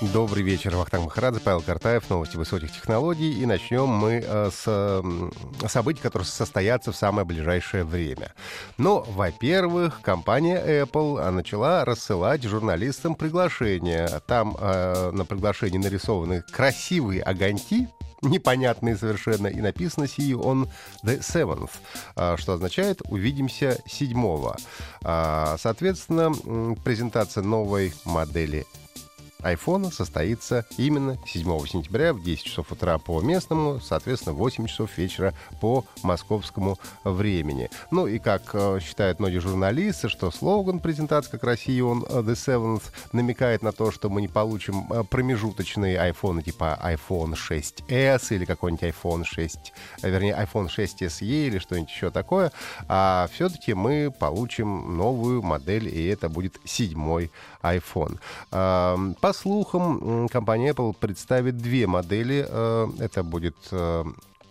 Добрый вечер, Вахтанг Махарадзе, Павел Картаев, новости высоких технологий. И начнем мы э, с э, событий, которые состоятся в самое ближайшее время. Но, во-первых, компания Apple а, начала рассылать журналистам приглашения. Там э, на приглашении нарисованы красивые огоньки, непонятные совершенно, и написано «See you on the 7th», а, что означает «увидимся 7 а, Соответственно, презентация новой модели iPhone состоится именно 7 сентября в 10 часов утра по местному, соответственно, 8 часов вечера по московскому времени. Ну и как э, считают многие журналисты, что слоган презентации как Россия он э, The Seventh намекает на то, что мы не получим э, промежуточные iPhone типа iPhone 6s или какой-нибудь iPhone 6, вернее iPhone 6 SE или что-нибудь еще такое, а все-таки мы получим новую модель, и это будет седьмой iPhone. По слухам, компания Apple представит две модели. Э, это будет э,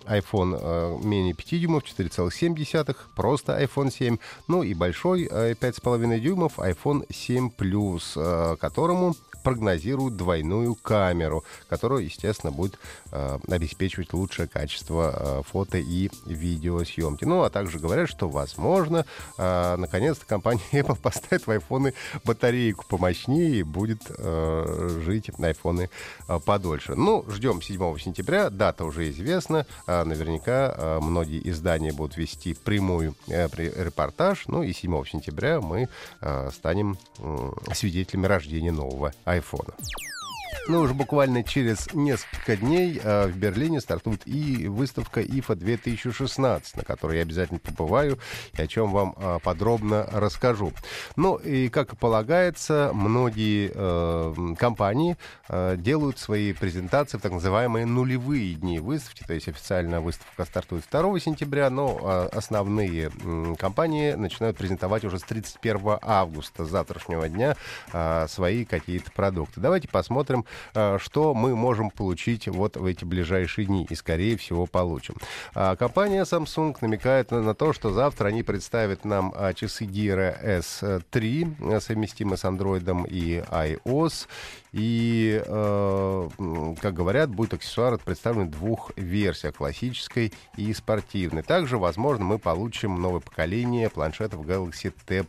iPhone э, менее 5 дюймов, 4,7, просто iPhone 7, ну и большой 5,5 дюймов iPhone 7 Plus, которому прогнозируют двойную камеру, которая, естественно, будет э, обеспечивать лучшее качество э, фото и видеосъемки. Ну, а также говорят, что, возможно, э, наконец-то компания Apple поставит в айфоны батарейку помощнее и будет э, жить на э, подольше. Ну, ждем 7 сентября, дата уже известна. Э, наверняка э, многие издания будут вести прямую э, репортаж. Ну и 7 сентября мы э, станем свидетелями рождения нового айфона. Ну, уже буквально через несколько дней э, в Берлине стартует и выставка IFA 2016, на которой я обязательно побываю и о чем вам э, подробно расскажу. Ну, и, как и полагается, многие э, компании э, делают свои презентации в так называемые нулевые дни выставки, то есть официальная выставка стартует 2 сентября, но э, основные э, компании начинают презентовать уже с 31 августа, завтрашнего дня, э, свои какие-то продукты. Давайте посмотрим, что мы можем получить вот в эти ближайшие дни и, скорее всего, получим. А компания Samsung намекает на, на то, что завтра они представят нам а, часы Gear S3, э, совместимые с Android и iOS. И, э, как говорят, будет аксессуар представлен в двух версиях, классической и спортивной. Также, возможно, мы получим новое поколение планшетов Galaxy Tab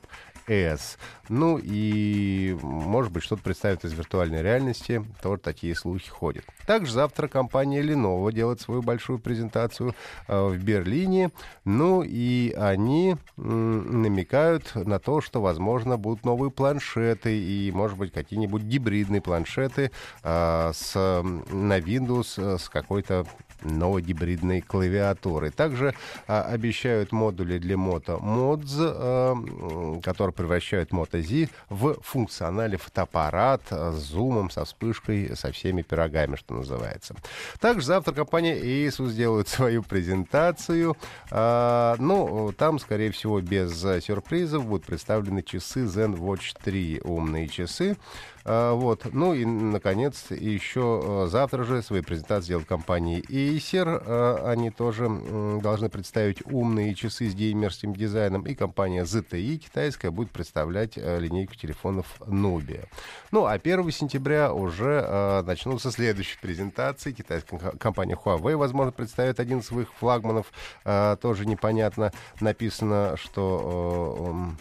S. Ну и, может быть, что-то представит из виртуальной реальности. Тоже такие слухи ходят. Также завтра компания Lenovo делает свою большую презентацию э, в Берлине. Ну и они намекают на то, что, возможно, будут новые планшеты и, может быть, какие-нибудь гибридные планшеты э, с, на Windows э, с какой-то новой гибридной клавиатуры. Также а, обещают модули для Moto Mods, а, которые превращают Moto Z в функциональный фотоаппарат с зумом, со вспышкой, со всеми пирогами, что называется. Также завтра компания Asus сделает свою презентацию. А, ну, там, скорее всего, без сюрпризов будут представлены часы Zen Watch 3 умные часы. А, вот. Ну и, наконец, еще а, завтра же свои презентации сделает компания Acer. А, они тоже должны представить умные часы с геймерским дизайном. И компания ZTE китайская будет представлять линейку телефонов Nubia. Ну, а 1 сентября уже начнутся следующие презентации. Китайская компания Huawei, возможно, представит один из своих флагманов. Тоже непонятно. Написано, что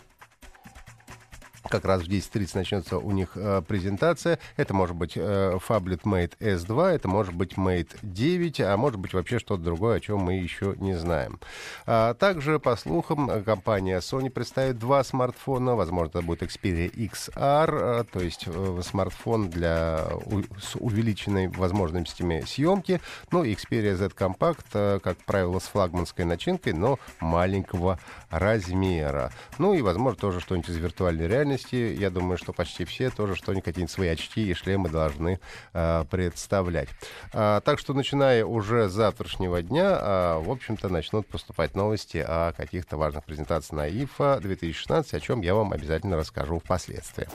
как раз в 10.30 начнется у них э, презентация. Это может быть э, Fablet Mate S2, это может быть Mate 9, а может быть вообще что-то другое, о чем мы еще не знаем. А, также, по слухам, компания Sony представит два смартфона. Возможно, это будет Xperia XR, э, то есть э, смартфон для, у, с увеличенной возможностями съемки. Ну, Xperia Z Compact, э, как правило, с флагманской начинкой, но маленького размера. Ну и, возможно, тоже что-нибудь из виртуальной реальности особенности. Я думаю, что почти все тоже что-нибудь, свои очки и шлемы должны э, представлять. А, так что, начиная уже с завтрашнего дня, а, в общем-то, начнут поступать новости о каких-то важных презентациях на ИФА 2016, о чем я вам обязательно расскажу впоследствии.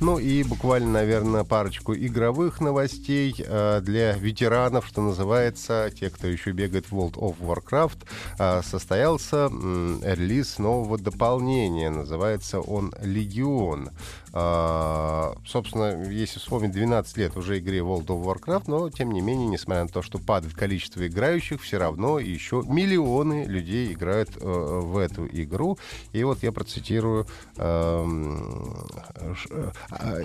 Ну и буквально, наверное, парочку игровых новостей э, для ветеранов, что называется, те, кто еще бегает в World of Warcraft, э, состоялся э, релиз нового дополнения. Называется он «Легион». А, собственно, если вспомнить, 12 лет уже игре World of Warcraft, но, тем не менее, несмотря на то, что падает количество играющих, все равно еще миллионы людей играют э, в эту игру. И вот я процитирую эм, э,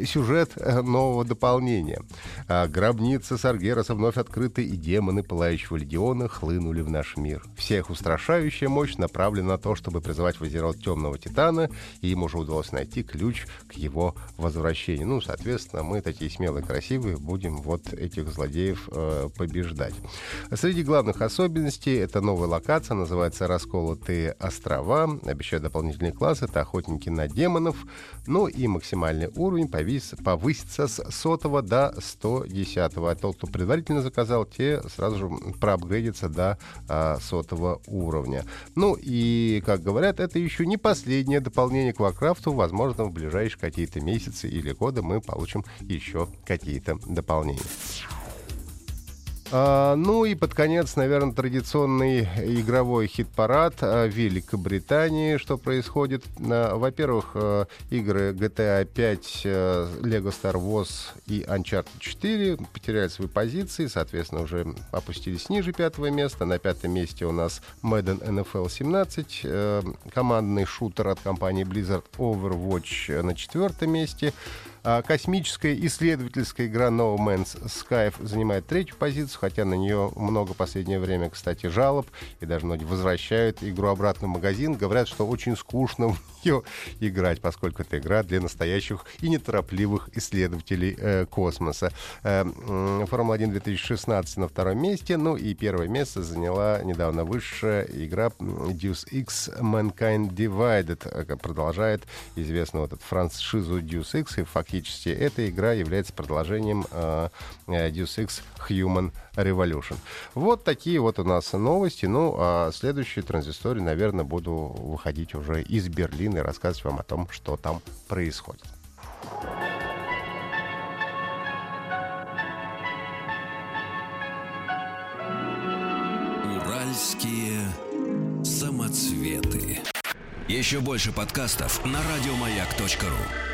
сюжет э, нового дополнения. «А, «Гробница Саргераса вновь открыты, и демоны Пылающего Легиона хлынули в наш мир. Всех устрашающая мощь направлена на то, чтобы призывать в Азерот Темного Титана, и им уже удалось найти ключ к его возвращения. Ну, соответственно, мы такие смелые, красивые, будем вот этих злодеев э, побеждать. Среди главных особенностей это новая локация, называется «Расколотые острова». Обещают дополнительные классы, это охотники на демонов. Ну и максимальный уровень повис, повысится с сотого до 110. А тот, кто предварительно заказал, те сразу же проапгрейдятся до а, сотого уровня. Ну и, как говорят, это еще не последнее дополнение к Варкрафту. Возможно, в ближайшие какие-то месяцы или годы мы получим еще какие-то дополнения. А, ну и под конец, наверное, традиционный игровой хит-парад а, Великобритании. Что происходит? А, во-первых, игры GTA 5, а, Lego Star Wars и Uncharted 4 потеряли свои позиции, соответственно, уже опустились ниже пятого места. На пятом месте у нас Madden NFL 17, а, командный шутер от компании Blizzard Overwatch на четвертом месте. А космическая исследовательская игра No Man's Sky занимает третью позицию, хотя на нее много в последнее время, кстати, жалоб, и даже многие возвращают игру обратно в магазин, говорят, что очень скучно в нее играть, поскольку это игра для настоящих и неторопливых исследователей э, космоса. Э, Формула-1 2016 на втором месте, ну и первое место заняла недавно высшая игра Deus Ex Mankind Divided, э, продолжает известный вот этот франшизу Deus Ex, и фактически фактически эта игра является продолжением э, э, Deus Ex Human Revolution. Вот такие вот у нас новости. Ну, а следующие транзистории, наверное, буду выходить уже из Берлина и рассказывать вам о том, что там происходит. Уральские самоцветы. Еще больше подкастов на радиомаяк.ру